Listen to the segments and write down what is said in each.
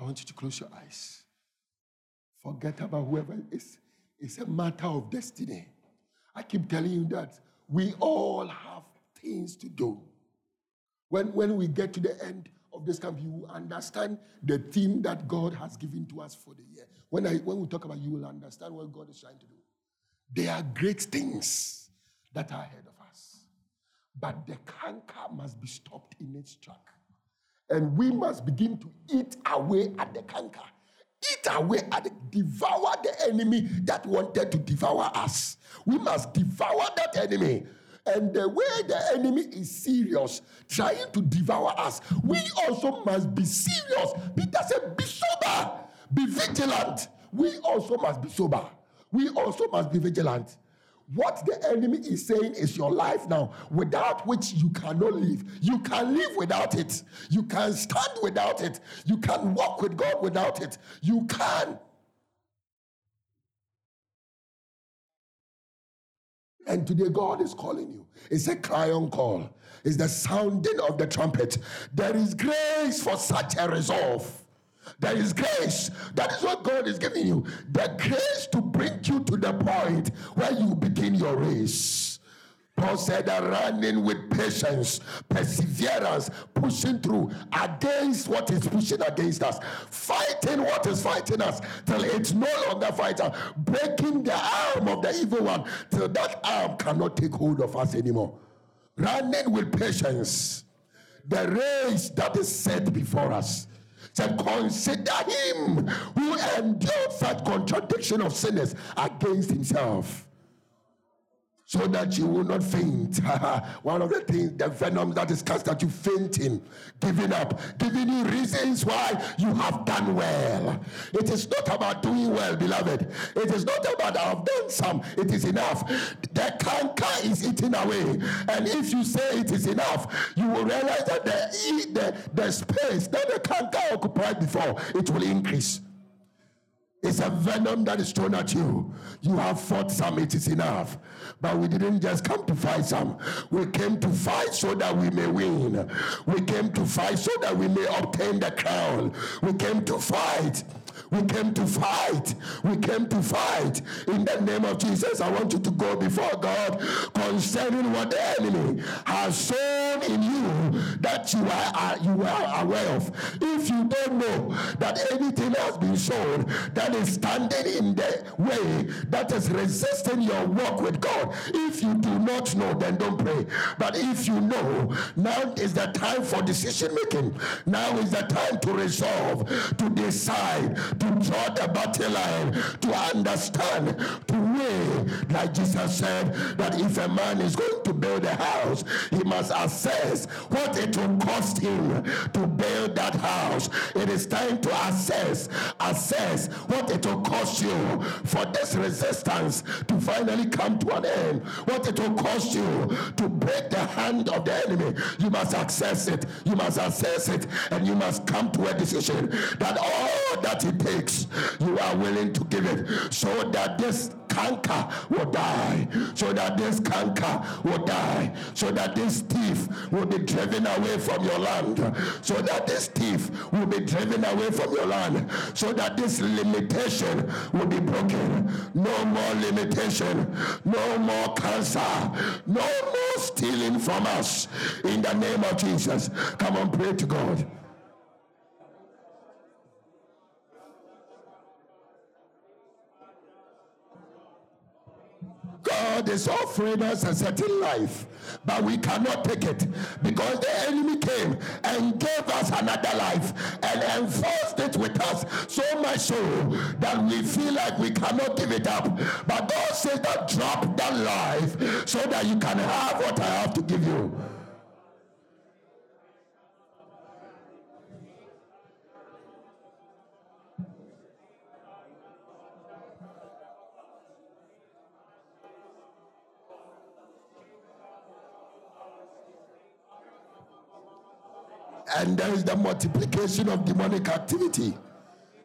I want you to close your eyes. Forget about whoever it is. It's a matter of destiny. I keep telling you that we all have things to do. When, when we get to the end of this camp, you will understand the theme that God has given to us for the year. When, I, when we talk about you will understand what God is trying to do. There are great things that are ahead of us. But the canker must be stopped in its track. And we must begin to eat away at the canker. Eat away at the, devour the enemy that wanted to devour us. We must devour that enemy. And the way the enemy is serious, trying to devour us, we also must be serious. Peter said, Be sober, be vigilant. We also must be sober. We also must be vigilant. What the enemy is saying is your life now, without which you cannot live. You can live without it. You can stand without it. You can walk with God without it. You can. And today, God is calling you. It's a cry on call, it's the sounding of the trumpet. There is grace for such a resolve. There is grace. That is what God is giving you. The grace to bring you to the point where you begin your race. Paul said running with patience, perseverance, pushing through against what is pushing against us, fighting what is fighting us till it's no longer fighting, breaking the arm of the evil one till that arm cannot take hold of us anymore. Running with patience, the race that is set before us. Said, consider him who endured such contradiction of sinners against himself so that you will not faint. One of the things, the venom that is cast at you fainting, giving up, giving you reasons why you have done well. It is not about doing well, beloved. It is not about I've done some, it is enough. The canker is eating away. And if you say it is enough, you will realize that the, the, the space that the canker occupied before, it will increase. It's a venom that is thrown at you. You have fought some, it is enough. But we didn't just come to fight some. We came to fight so that we may win. We came to fight so that we may obtain the crown. We came to fight we came to fight. We came to fight. In the name of Jesus, I want you to go before God concerning what the enemy has sown in you that you are, you are aware of. If you don't know that anything has been sown that is standing in the way that is resisting your walk with God, if you do not know, then don't pray. But if you know, now is the time for decision making. Now is the time to resolve, to decide, to draw the battle line, to understand, to weigh, like Jesus said, that if a man is going to build a house, he must assess what it will cost him to build that house. It is time to assess, assess what it will cost you for this resistance to finally come to an end. What it will cost you to break the hand of the enemy. You must access it. You must assess it, and you must come to a decision that all that it takes takes, you are willing to give it so that this canker will die, so that this canker will die, so that this thief will be driven away from your land, so that this thief will be driven away from your land, so that this limitation will be broken. No more limitation, no more cancer, no more stealing from us. In the name of Jesus, come on, pray to God. God is offering us a certain life, but we cannot take it because the enemy came and gave us another life and enforced it with us so much so that we feel like we cannot give it up. But God says that drop that life so that you can have what I have to give you. And there is the multiplication of demonic activity.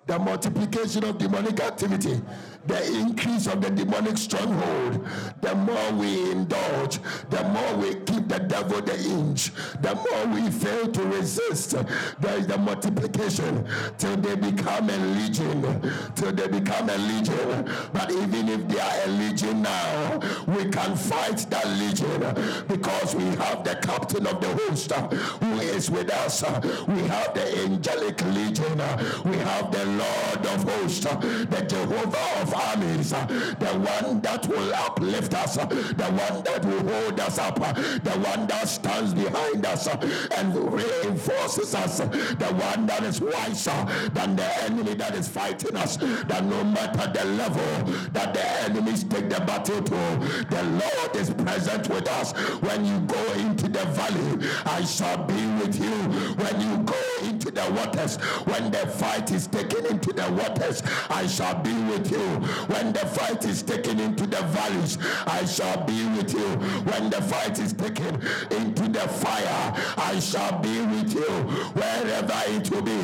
The multiplication of demonic activity, the increase of the demonic stronghold, the more we indulge, the more we keep the devil the inch, the more we fail to resist. There is the multiplication till they become a legion, till they become a legion. But even if they are a legion now, we can fight that legion because we have the captain of the host uh, who is with us. Uh, we have the angelic legion. Uh, we have the Lord of hosts, the Jehovah of armies, the one that will uplift us, the one that will hold us up, the one that stands behind us and reinforces us, the one that is wiser than the enemy that is fighting us, that no matter the level that the enemies take the battle to, the Lord is present with us. When you go into the valley, I shall be with you. When you go into the waters, when the fight is taken into the waters, I shall be with you. When the fight is taken into the valleys, I shall be with you. When the fight is taken into the fire, I shall be with you. Wherever it will be,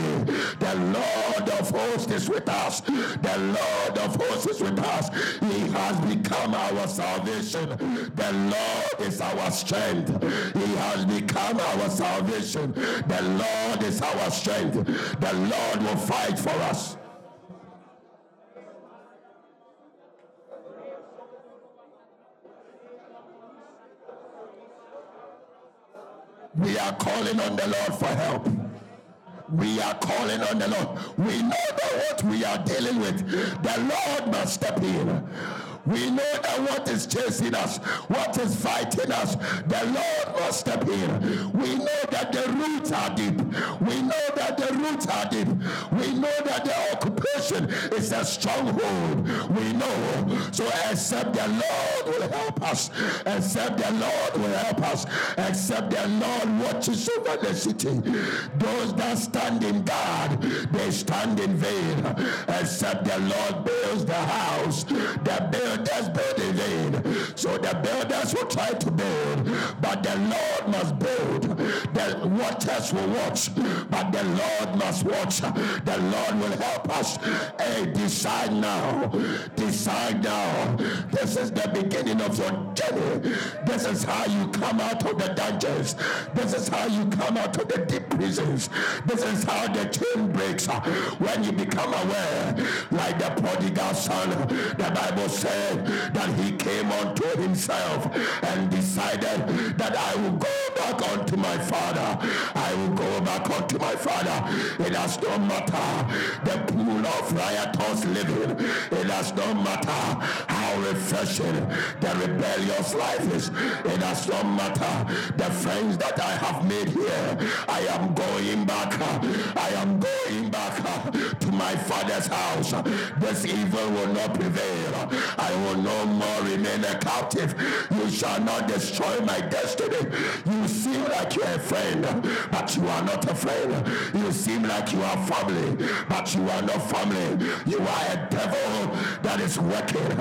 the Lord of hosts is with us. The Lord of hosts is with us. He has become our salvation. The Lord is our strength. He has become our salvation. The Lord is our strength. The Lord will fight for us. We are calling on the Lord for help. We are calling on the Lord. We know that what we are dealing with, the Lord must step in. We know that what is chasing us, what is fighting us, the Lord must in. We know that the roots are deep. We know that the roots are deep. We know that the occupation is a stronghold. We know. So except the Lord will help us, except the Lord will help us, except the Lord watches over the city. Those that stand in God, they stand in vain. Except the Lord builds the house, the builders build in. So the builders will try to build, but the Lord must build. The watchers will watch, but the Lord must watch. The Lord will help us. Hey, decide now. Decide now. This is the beginning of your journey. This is how you come out of the dungeons. This is how you come out of the deep prisons. This is how the chain breaks when you become aware, like the prodigal son. The Bible says that he came unto himself and decided that I will go back unto my father. I will go back unto my father. It does not matter the pool of riotous living. It does not matter how refreshing the rebellious life is. It does not matter the friends that I have made here. I am going back. I am going back to my father's house. This evil will not prevail. I I will no more remain a captive. You shall not destroy my destiny. You seem like you're a friend, but you are not a friend. You seem like you are family, but you are not family. You are a devil that is working.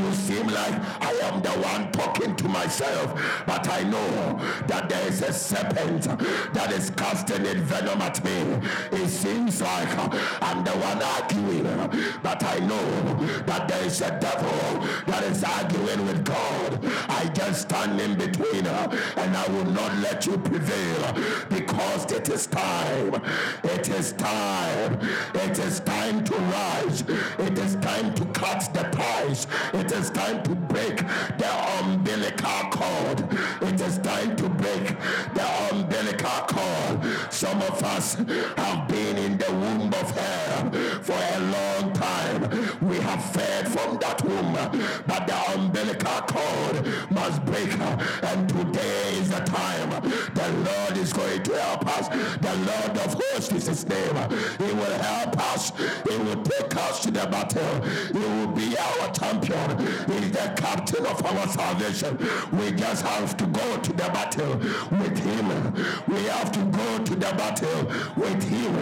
You seem like I am the one talking to myself, but I know that there is a serpent that is casting its venom at me. It seems like I'm the one arguing, but I know that there is a devil that is arguing with God. I just stand in between her and I will not let you prevail because it is time. It is time. It is time to rise. It is time to cut the ties. It is time to break the umbilical cord. It is time to break the umbilical cord. Some of us have been in the womb of hell for a long time. We have fed from that womb but the umbilical cord must break. And today is the time. The Lord is going to help us. The Lord of hosts is his name. He will help us. He will take us to the battle. He will be our champion. He is the captain of our salvation. We just have to go to the battle with him. We have to go to the battle with him.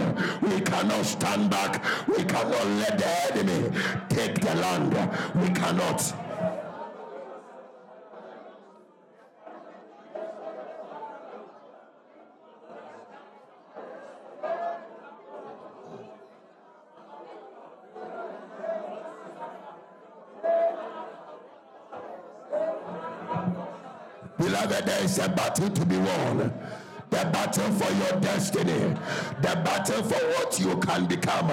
We cannot stand back. We cannot let the enemy take the land. We can cannot. Beloved, there is a battle to be won the battle for your destiny, the battle for what you can become.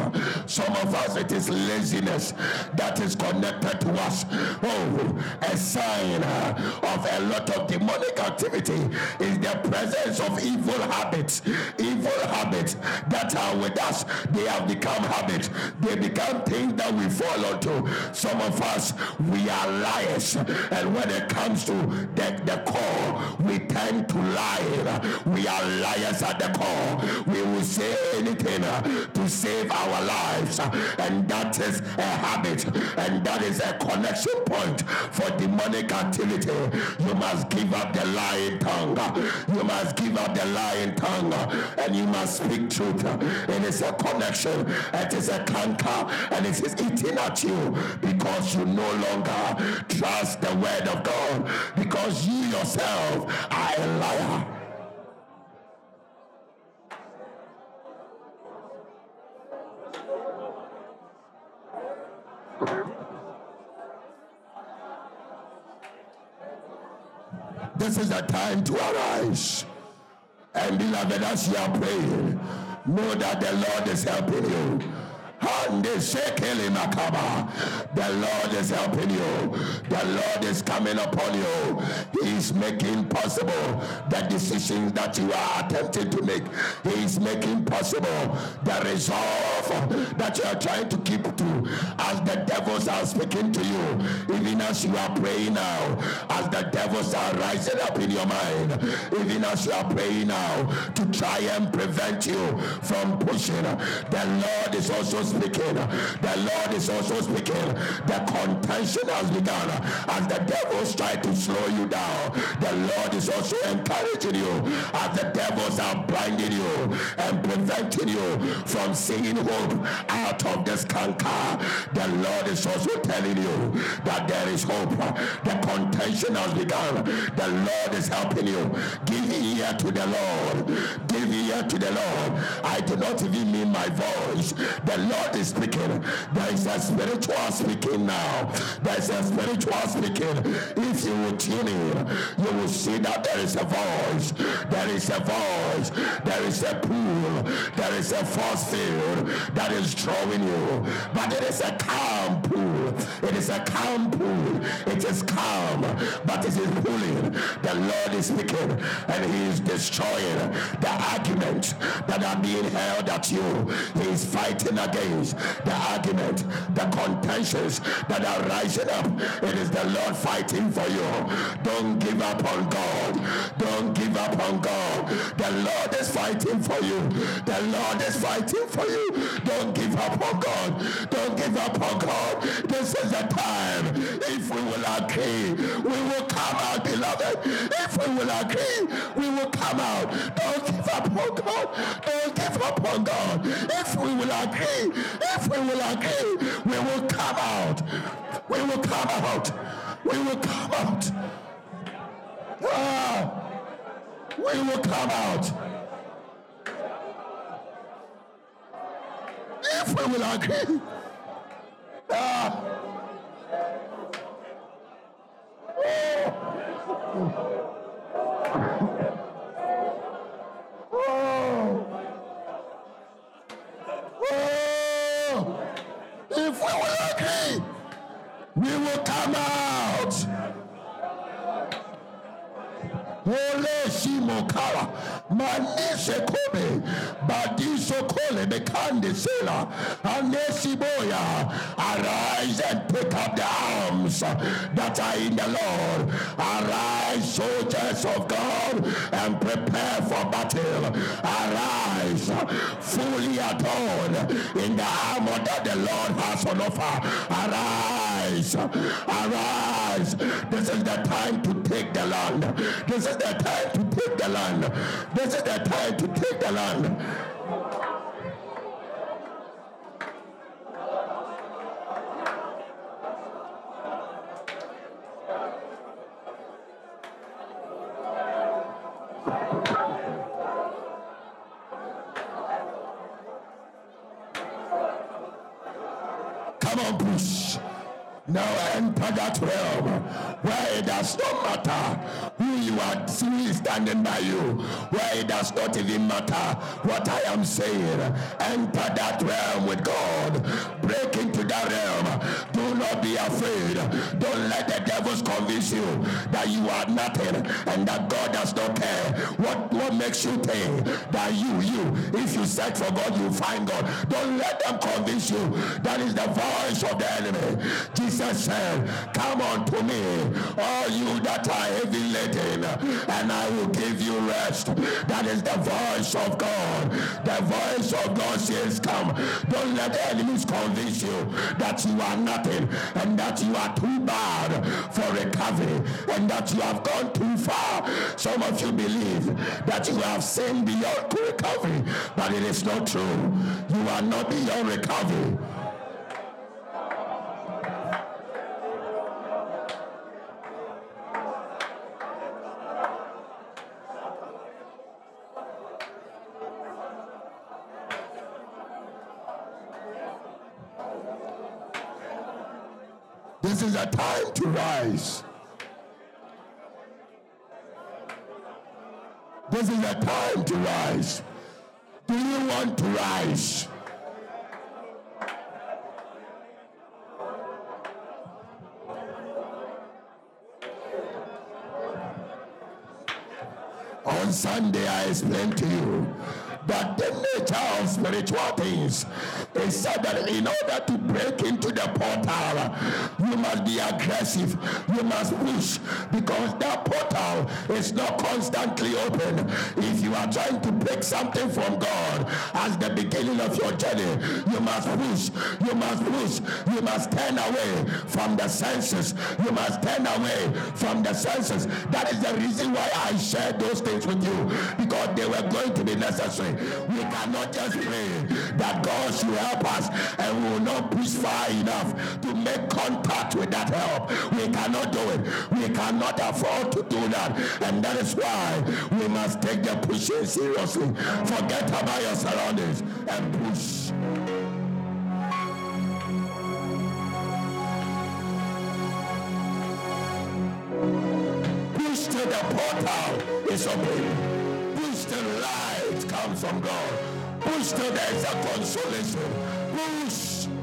Some of us, it is laziness that is connected to us. Oh, a sign of a lot of demonic activity is the presence of evil habits. Evil habits that are with us, they have become habits. They become things that we fall onto. Some of us, we are liars. And when it comes to the, the core, we tend to lie. We are liars at the core. We will say anything uh, to save our lives. And that is a habit. And that is a connection point for demonic activity. You must give up the lying tongue. You must give up the lying tongue. And you must speak truth. It is a connection. It is a canker. And it is eating at you because you no longer trust the word of God. Because you yourself are a liar. This is the time to arise. And beloved, as you are praying, know that the Lord is helping you. The Lord is helping you. The Lord is coming upon you. He is making possible the decisions that you are attempting to make. He is making possible the resolve that you are trying to keep to as the devils are speaking to you. Even as you are praying now, as the devils are rising up in your mind, even as you are praying now to try and prevent you from pushing, the Lord is also speaking. The Lord is also speaking. The contention has begun as the devils try to slow you down. The Lord is also encouraging you as the devils are blinding you and preventing you from seeing hope out of this canker. The Lord is also telling you that there is hope. The contention has begun. The Lord is helping you. Give ear to the Lord. Give ear to the Lord. I do not even mean my voice. The Lord God is speaking. There is a spiritual speaking now. There is a spiritual speaking. If you will tune in, you will see that there is a voice. There is a voice. There is a pool. There is a force field that is drawing you. But it is a calm pool. It is a calm pool. It is calm, but it is pulling. The Lord is speaking and he is destroying the arguments that are being held at you. He is fighting against the argument, the contentions that are rising up. It is the Lord fighting for you. Don't give up on God. Don't give up on God. The Lord is fighting for you. The Lord is fighting for you. Don't give up on God. Don't give up on God. This is the time. If we will agree, we will come out, beloved. If we will agree, we will come out. Don't give up on God. Don't give up on God. If we will agree, if we will agree, we will come out. We will come out. We will come out. Ah, we will come out. If we will agree. Ah. Oh. That are in the Lord. Arise, soldiers of God, and prepare for battle. Arise, fully adorned in the armor that the Lord has on offer. Arise, arise. This is the time to take the land. This is is the time to take the land. This is the time to take the land. Come on, push. Now enter that realm where it does not matter who you are, who is standing by you, where it does not even matter what I am saying. Enter that realm with God. Break into that realm. Do not be afraid. Don't let the devils convince you that you are nothing and that God does not care. What, what makes you think that you, you, if you search for God, you find God. Don't let them convince you. That is the voice of the enemy. Jesus Jesus said, Come unto me, all you that are heavy laden, and I will give you rest. That is the voice of God. The voice of God says, Come. Don't let enemies convince you that you are nothing and that you are too bad for recovery and that you have gone too far. Some of you believe that you have sinned beyond recovery, but it is not true. You are not beyond recovery. Is a time to rise. This is a time to rise. Do you want to rise? On Sunday, I explained to you that the nature of spiritual things is said that in order to break into the portal, you must be aggressive. You must push because that portal is not constantly open. If you are trying to break something from God as the beginning of your journey, you must push. You must push. You must turn away from the senses. You must turn away from the senses. That is the reason why I shared those things with you because they were going to be necessary. We cannot just pray that God should help us and we will not push far enough to make contact with that help. We cannot do it. We cannot afford to do that. And that is why we must take the pushing seriously. Forget about your surroundings and push. Push to the portal is open. Comes from God. Push till there is a consolation. Push.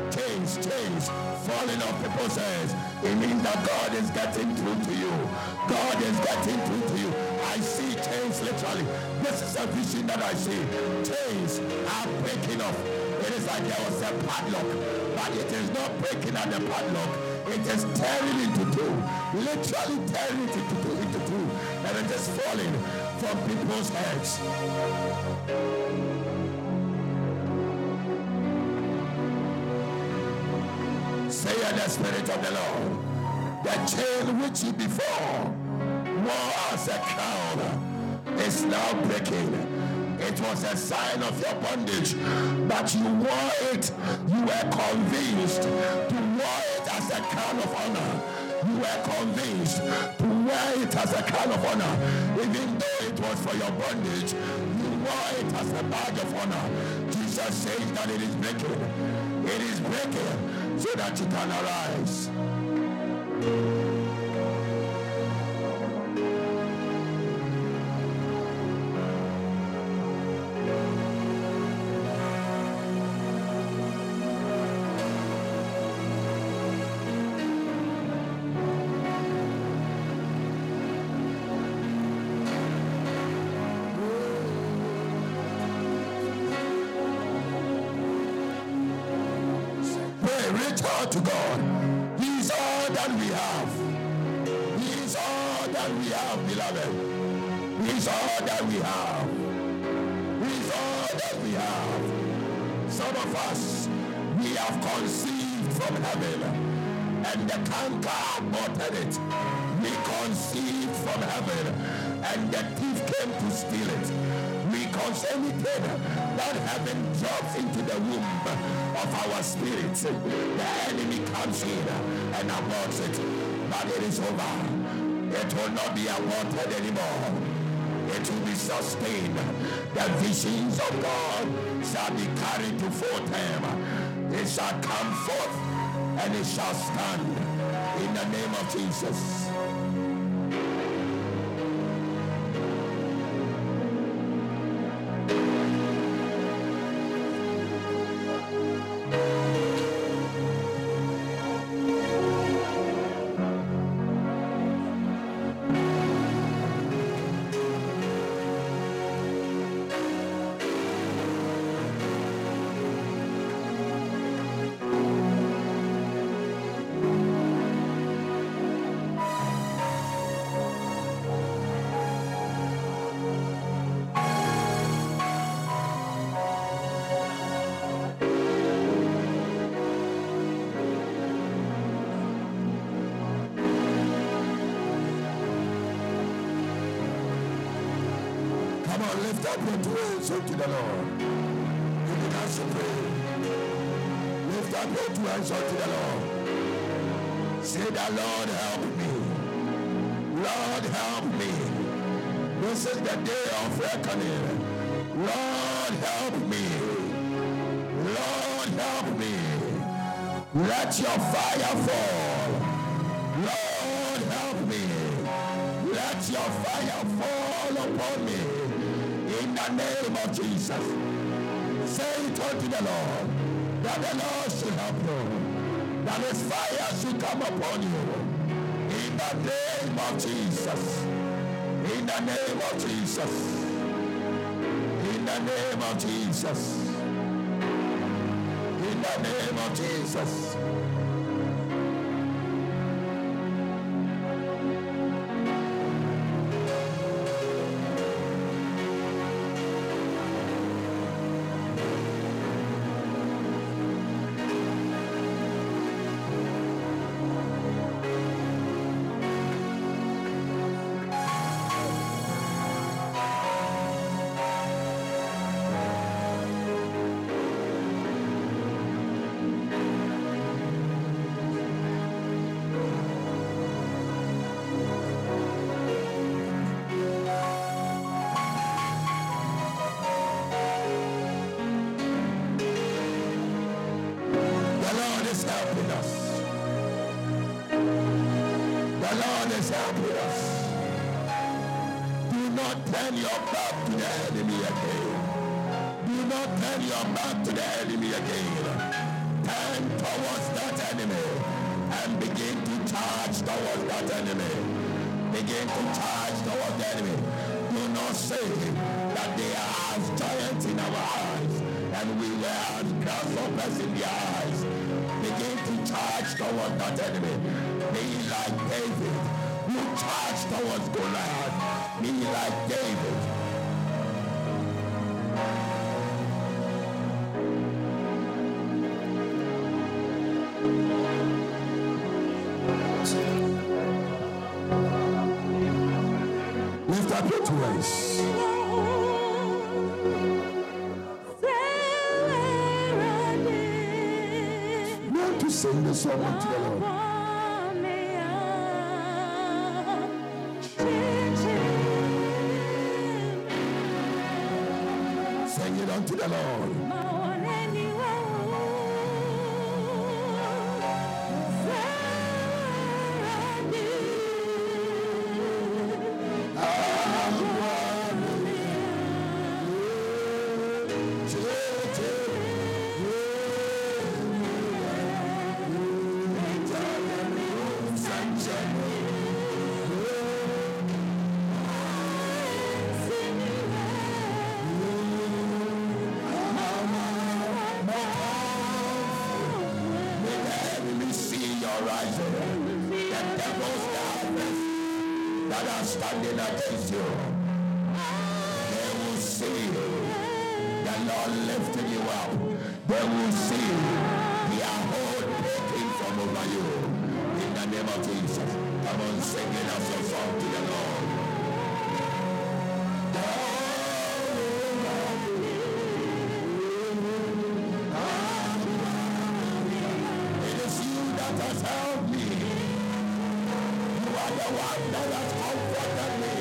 chains, chains falling off people's heads. It means that God is getting through to you. God is getting through to you. I see chains literally. This is a vision that I see. Chains are breaking off. It is like there was a padlock, but it is not breaking at the padlock. It is tearing into two. Literally tearing into two, into two. And it is falling from people's heads. The Spirit of the Lord. The chain which he before wore as a crown is now breaking. It was a sign of your bondage, but you wore it. You were convinced to wear it as a crown of honor. You were convinced to wear it as a crown of honor, even though it was for your bondage. You wore it as a badge of honor. Jesus says that it is breaking. It is breaking so that you can arise. That we have. Is all that we have. Some of us, we have conceived from heaven, and the canker aborted it. We conceived from heaven, and the thief came to steal it We because anything that heaven drops into the womb of our spirit, the enemy comes in and aborts it. But it is over. It will not be aborted anymore. It will be sustained. The visions of God shall be carried to full term. It shall come forth and it shall stand in the name of Jesus. Lift up your two hands unto the Lord. You begin to pray. Lift up your two hands unto the Lord. Say that Lord help me. Lord help me. This is the day of reckoning. Lord help me. Lord help me. Let your fire fall. Lord help me. Let your fire fall upon me the name of Jesus. Say it unto the Lord that the Lord should help you, that his fire should come upon you. In the name of Jesus. In the name of Jesus. In the name of Jesus. In the name of Jesus. Do not turn your back to the enemy again. Do not turn your back to the enemy again. Turn towards that enemy and begin to charge towards that enemy. Begin to charge towards the enemy. Do not say that they are as giants in our eyes and we were as grasshoppers in their eyes. Begin to charge towards that enemy. Be like David charged towards Goliath. Be like David. Lift up your voice. To sing this song to the Lord. it unto the Lord. Standing against you, they will see the Lord lifting you up. They will see their hold breaking from over you. In the name of Jesus. Come on, sing it as your song to the Lord. are the ones that have comforted me.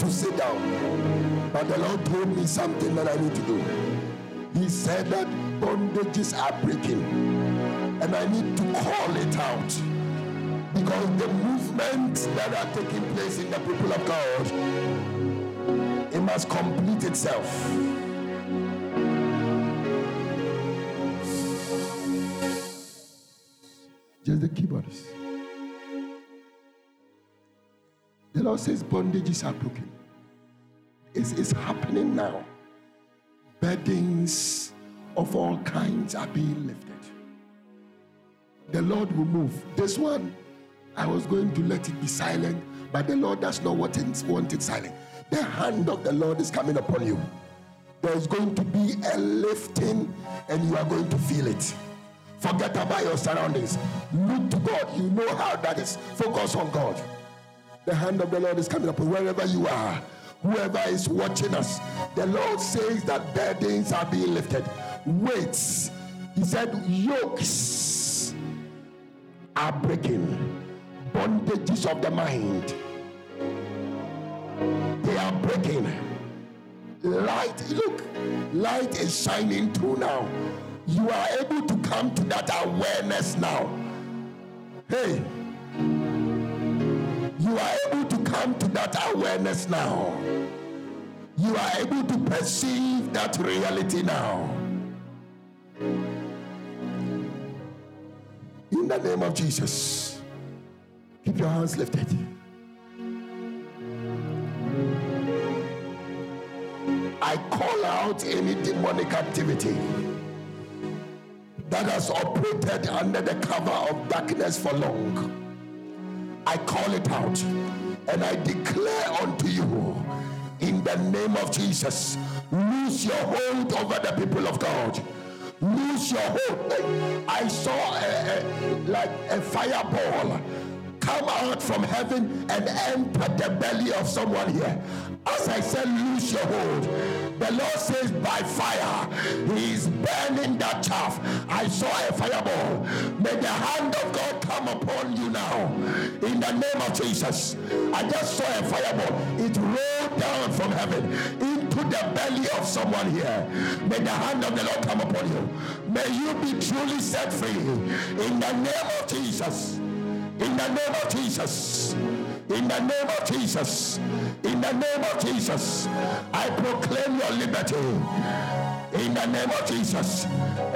To sit down, but the Lord told me something that I need to do. He said that bondages are breaking, and I need to call it out because the movements that are taking place in the people of God, it must complete itself. Just the keyboards. The says bondages are broken. It's, it's happening now. Burdens of all kinds are being lifted. The Lord will move. This one, I was going to let it be silent, but the Lord does not want it, want it silent. The hand of the Lord is coming upon you. There's going to be a lifting, and you are going to feel it. Forget about your surroundings. Look to God. You know how that is. Focus on God. The hand of the Lord is coming upon wherever you are. Whoever is watching us, the Lord says that burdens are being lifted. Weights, He said, yokes are breaking bondages of the mind. They are breaking. Light, look, light is shining through now. You are able to come to that awareness now. Hey, you are able to come to that awareness now. You are able to perceive that reality now. In the name of Jesus. Keep your hands lifted. I call out any demonic activity that has operated under the cover of darkness for long. I call it out and I declare unto you in the name of Jesus lose your hold over the people of God lose your hold I saw a, a, like a fireball come out from heaven and enter the belly of someone here. As I said, lose your hold. The Lord says, by fire, He is burning that chaff. I saw a fireball. May the hand of God come upon you now. In the name of Jesus. I just saw a fireball. It rolled down from heaven into the belly of someone here. May the hand of the Lord come upon you. May you be truly set free. In the name of Jesus. In the name of Jesus. In the name of Jesus. In the name of Jesus. I proclaim your liberty. In the name of Jesus.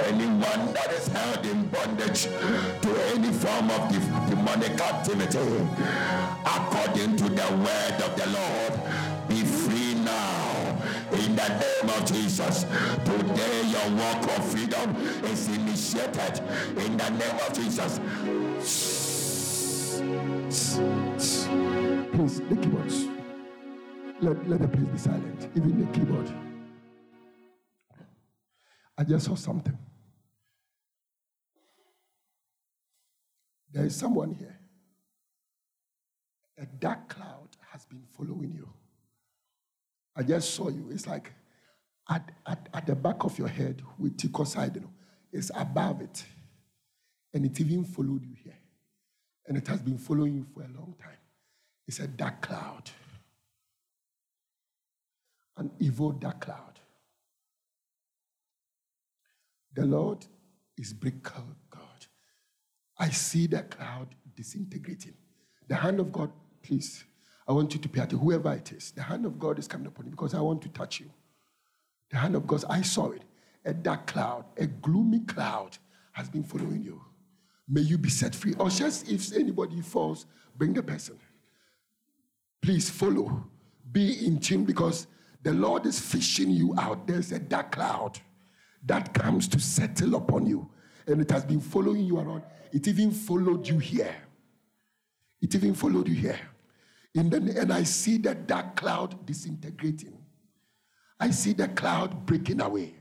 Anyone that is held in bondage to any form of demonic activity, according to the word of the Lord, be free now in the name of Jesus. Today, your walk of freedom is initiated in the name of Jesus. Please, the keyboards. Let, let the place be silent. Even the keyboard. I just saw something. There is someone here. A dark cloud has been following you. I just saw you. It's like at, at, at the back of your head with Tico side, you know, it's above it. And it even followed you and it has been following you for a long time. It's a dark cloud, an evil dark cloud. The Lord is big God. I see the cloud disintegrating. The hand of God, please, I want you to pay attention, whoever it is. The hand of God is coming upon you because I want to touch you. The hand of God, I saw it. A dark cloud, a gloomy cloud has been following you. May you be set free. Or just if anybody falls, bring the person. Please follow. Be in tune because the Lord is fishing you out. There's a dark cloud that comes to settle upon you. And it has been following you around. It even followed you here. It even followed you here. The, and I see the dark cloud disintegrating. I see the cloud breaking away.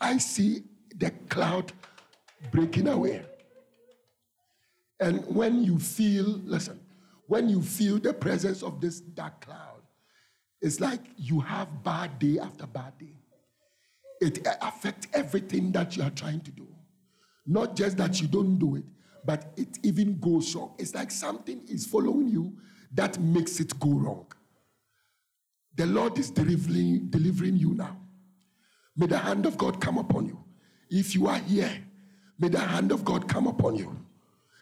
I see the cloud breaking away. And when you feel, listen, when you feel the presence of this dark cloud, it's like you have bad day after bad day. It affects everything that you are trying to do. Not just that you don't do it, but it even goes wrong. It's like something is following you that makes it go wrong. The Lord is delivering, delivering you now. May the hand of God come upon you. If you are here, may the hand of God come upon you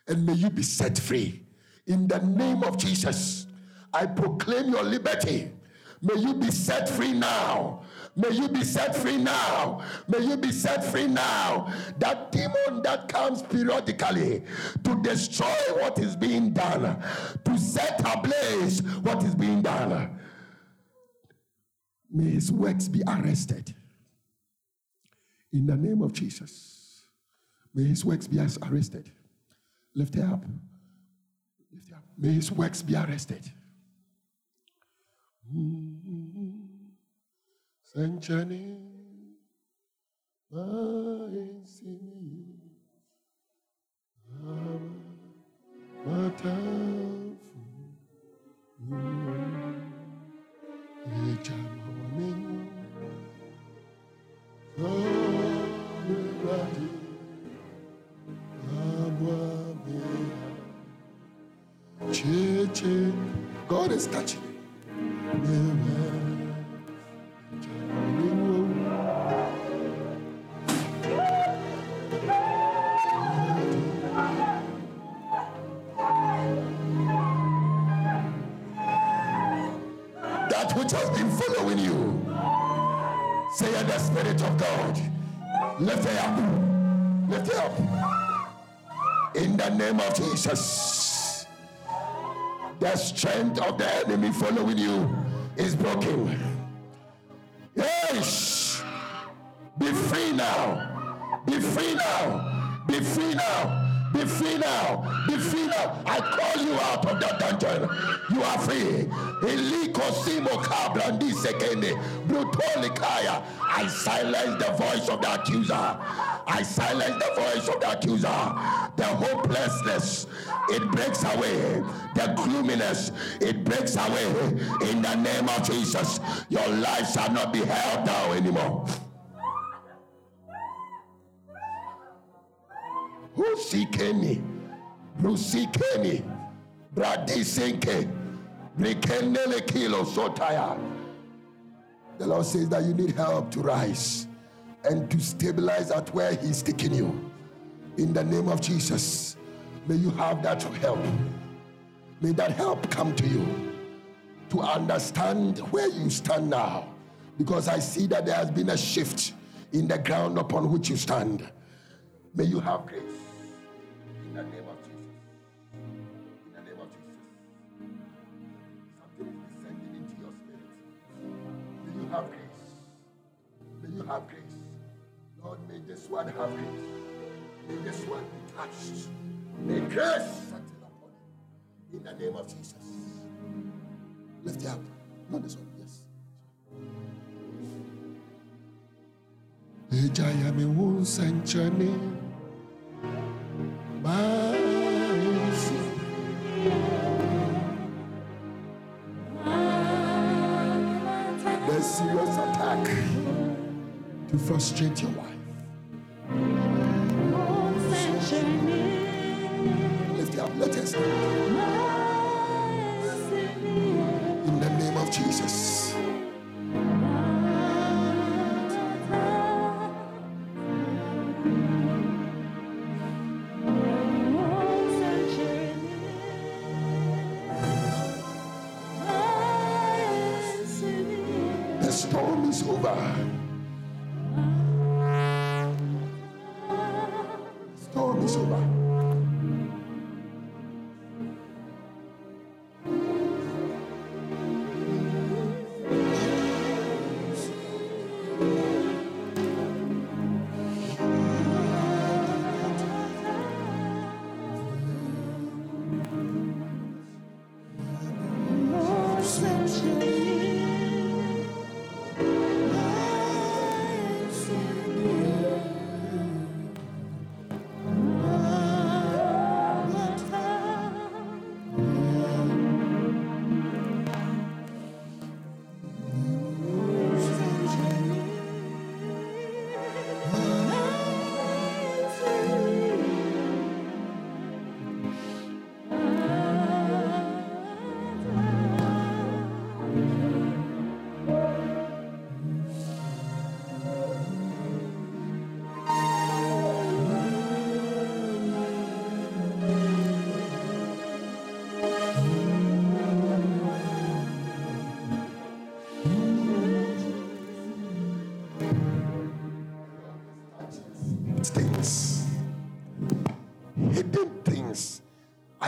and may you be set free. In the name of Jesus, I proclaim your liberty. May you be set free now. May you be set free now. May you be set free now. That demon that comes periodically to destroy what is being done, to set ablaze what is being done. May his works be arrested. In the name of Jesus. May his works be arrested. Lift it up. Lift it up. May his works be arrested. That which has been following you, say the Spirit of God. Lift up. Lift up. In the name of Jesus. The strength of the enemy following you is broken. Yes. Be free now. Be free now. Be free now. Be free now. Be free now. I call you out of that dungeon. You are free. I silence the voice of the accuser. I silence the voice of the accuser. The hopelessness, it breaks away. The gloominess, it breaks away. In the name of Jesus, your life shall not be held down anymore. Husikeni, Brusikeni, Bradisenke, Brikenele Kilo Sotaya. The Lord says that you need help to rise and to stabilize at where He's taking you. In the name of Jesus, may you have that help. May that help come to you to understand where you stand now. Because I see that there has been a shift in the ground upon which you stand. May you have grace. The name of Jesus. In the name of Jesus. Something is descending into your spirit. May you have grace. May you have grace. Lord, may this one have grace. May this one be touched. May grace settle upon you. In the name of Jesus. Lift it up. Not this one. Yes. Ejaya me won sanchane. To frustrate your wife.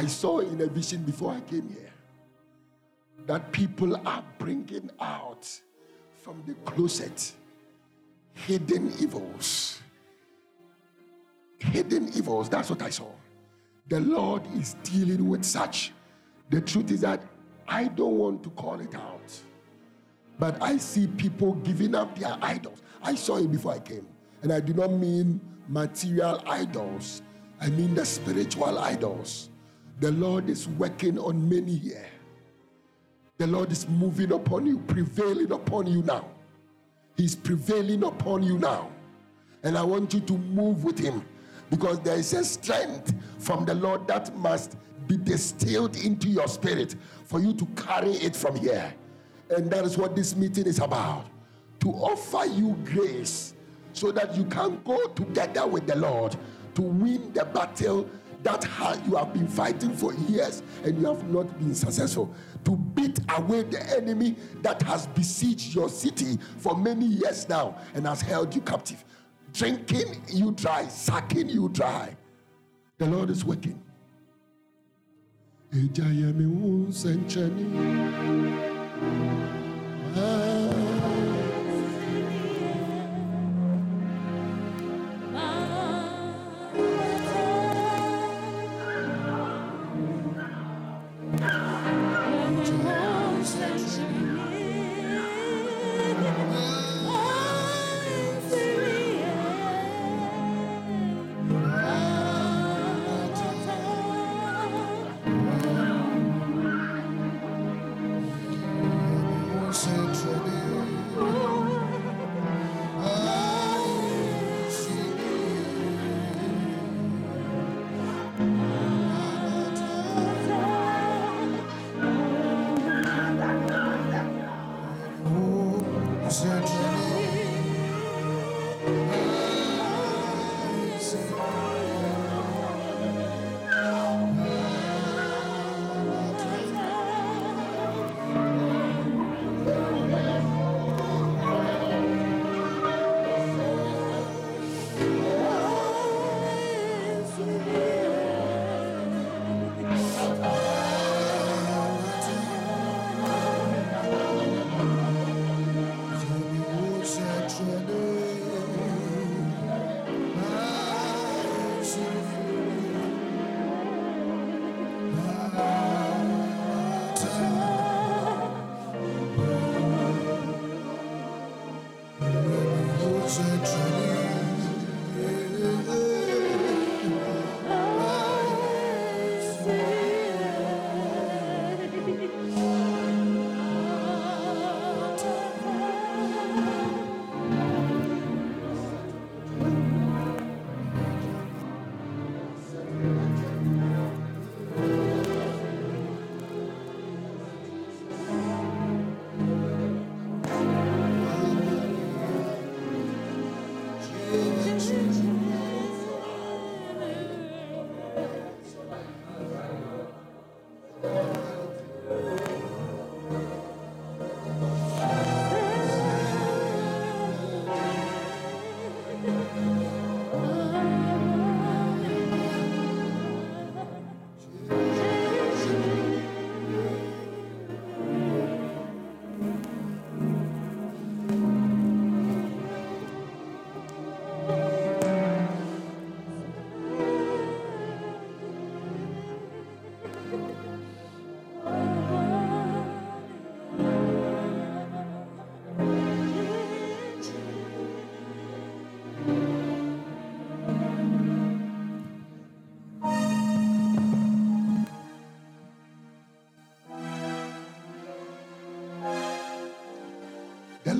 Saw in a vision before I came here that people are bringing out from the closet hidden evils. Hidden evils, that's what I saw. The Lord is dealing with such. The truth is that I don't want to call it out, but I see people giving up their idols. I saw it before I came, and I do not mean material idols, I mean the spiritual idols. The Lord is working on many here. The Lord is moving upon you, prevailing upon you now. He's prevailing upon you now. And I want you to move with Him because there is a strength from the Lord that must be distilled into your spirit for you to carry it from here. And that is what this meeting is about to offer you grace so that you can go together with the Lord to win the battle that how you have been fighting for years and you have not been successful. To beat away the enemy that has besieged your city for many years now and has held you captive, drinking you dry, sucking you dry. The Lord is working.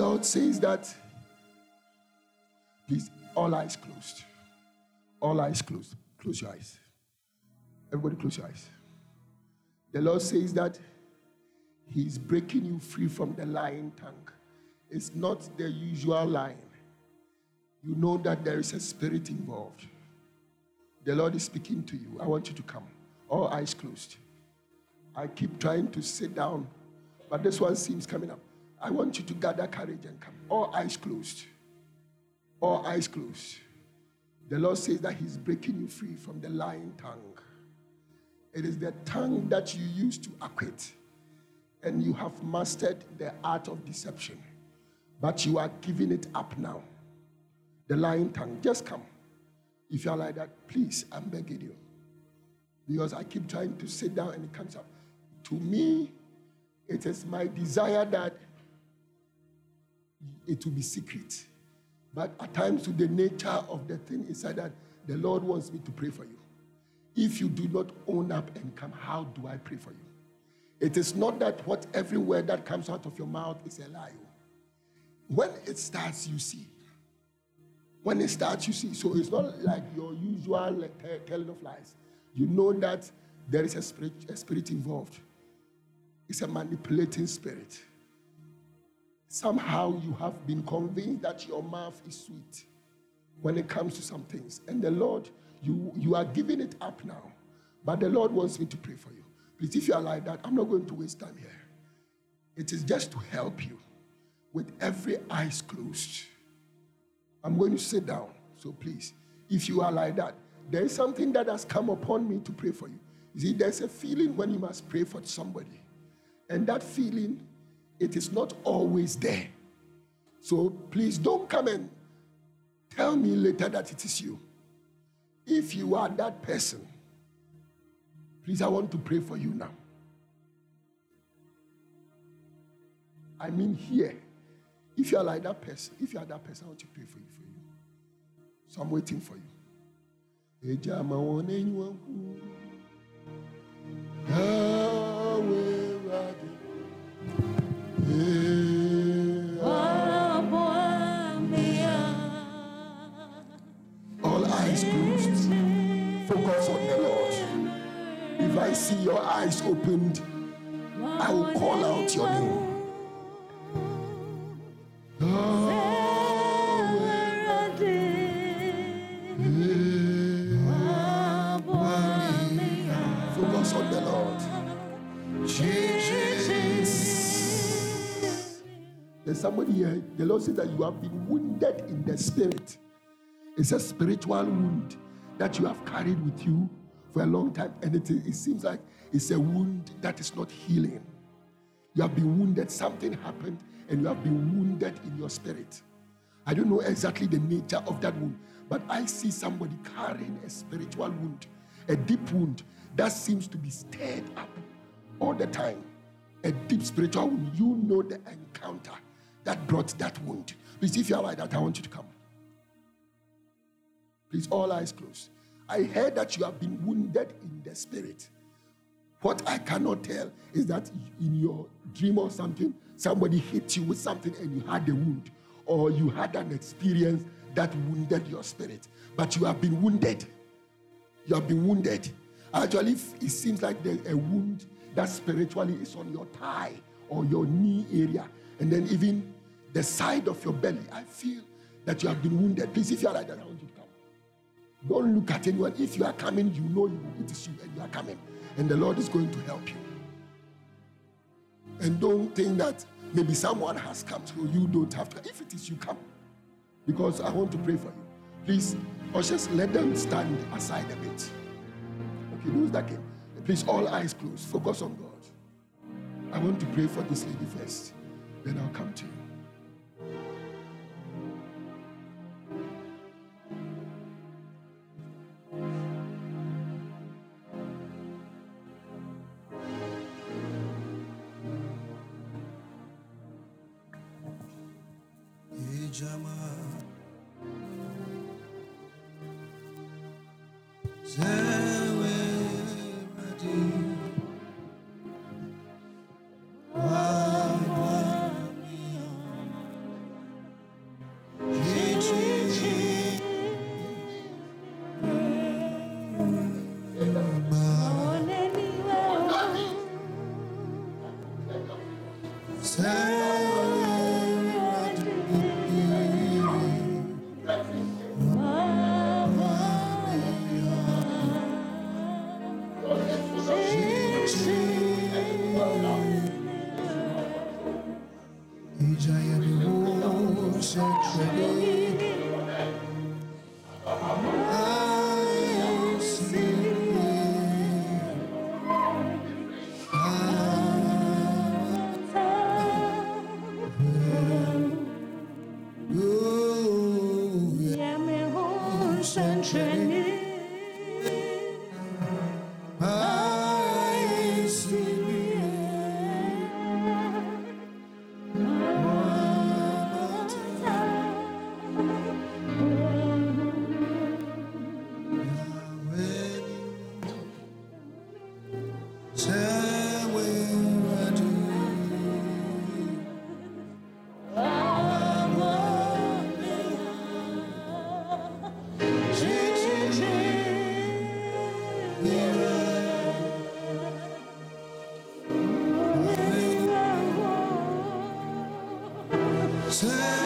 Lord says that, please, all eyes closed. All eyes closed. Close your eyes. Everybody, close your eyes. The Lord says that He's breaking you free from the lying tongue. It's not the usual lying. You know that there is a spirit involved. The Lord is speaking to you. I want you to come. All eyes closed. I keep trying to sit down, but this one seems coming up. I want you to gather courage and come. All eyes closed. All eyes closed. The Lord says that He's breaking you free from the lying tongue. It is the tongue that you use to acquit, and you have mastered the art of deception, but you are giving it up now. The lying tongue, just come. If you are like that, please, I'm begging you. Because I keep trying to sit down and it comes up. To me, it is my desire that it will be secret. But at times, to the nature of the thing is that the Lord wants me to pray for you. If you do not own up and come, how do I pray for you? It is not that what every word that comes out of your mouth is a lie. When it starts, you see. When it starts, you see. So it's not like your usual telling of lies. You know that there is a spirit, a spirit involved. It's a manipulating spirit. Somehow you have been convinced that your mouth is sweet when it comes to some things. And the Lord, you, you are giving it up now. But the Lord wants me to pray for you. Please, if you are like that, I'm not going to waste time here. It is just to help you with every eyes closed. I'm going to sit down. So please, if you are like that, there is something that has come upon me to pray for you. You see, there's a feeling when you must pray for somebody. And that feeling it is not always there. So please don't come and tell me later that it is you. If you are that person, please, I want to pray for you now. I mean, here. If you are like that person, if you are that person, I want to pray for you. For you. So I'm waiting for you. Focus on the Lord. If I see your eyes opened, I will call out your name. Focus on the Lord. Jesus. There's somebody here, the Lord said that you have been wounded in the spirit. It's a spiritual wound that you have carried with you for a long time, and it, it seems like it's a wound that is not healing. You have been wounded, something happened, and you have been wounded in your spirit. I don't know exactly the nature of that wound, but I see somebody carrying a spiritual wound, a deep wound that seems to be stirred up all the time. A deep spiritual wound. You know the encounter that brought that wound. Please, if you are like that, I want you to come. Please, all eyes closed. I heard that you have been wounded in the spirit. What I cannot tell is that in your dream or something, somebody hit you with something and you had a wound, or you had an experience that wounded your spirit. But you have been wounded. You have been wounded. Actually, it seems like there's a wound that spiritually is on your thigh or your knee area. And then even the side of your belly. I feel that you have been wounded. Please, if you are like that, I want you. Don't look at anyone. If you are coming, you know it is you and you are coming. And the Lord is going to help you. And don't think that maybe someone has come through. You don't have to. If it is you, come. Because I want to pray for you. Please, or just let them stand aside a bit. Okay, those that came. Please, all eyes closed. Focus on God. I want to pray for this lady first. Then I'll come to you. de amar. Say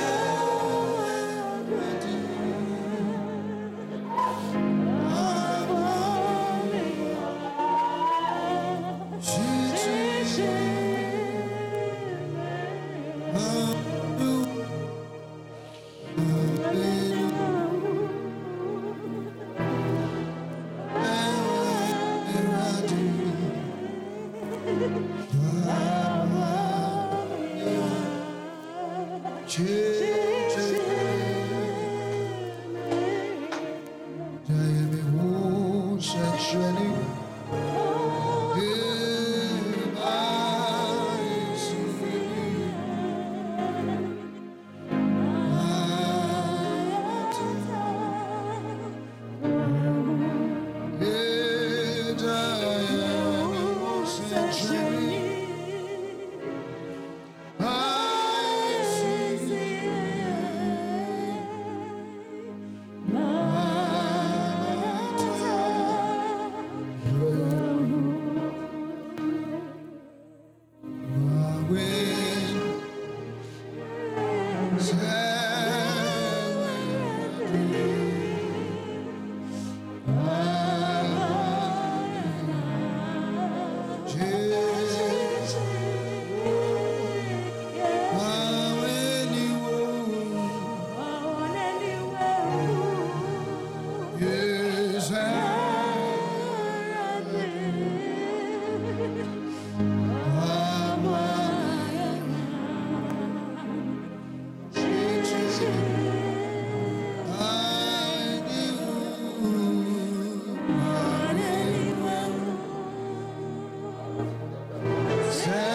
say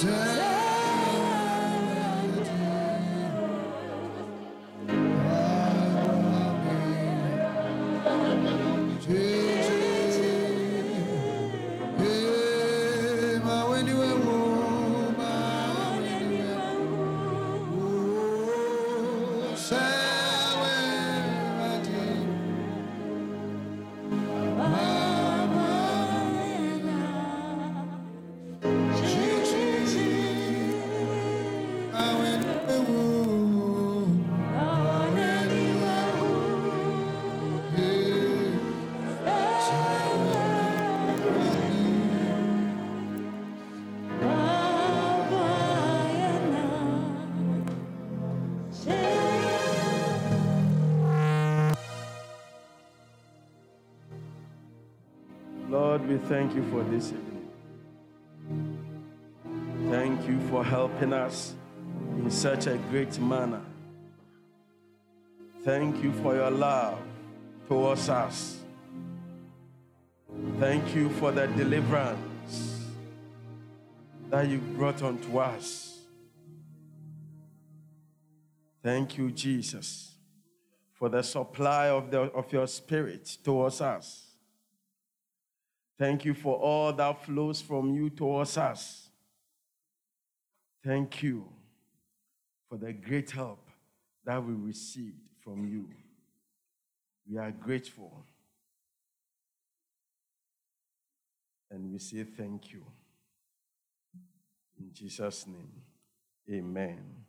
time. We thank you for this evening. Thank you for helping us in such a great manner. Thank you for your love towards us. Thank you for the deliverance that you brought unto us. Thank you, Jesus, for the supply of, the, of your spirit towards us. Thank you for all that flows from you towards us. Thank you for the great help that we received from you. We are grateful. And we say thank you. In Jesus' name, amen.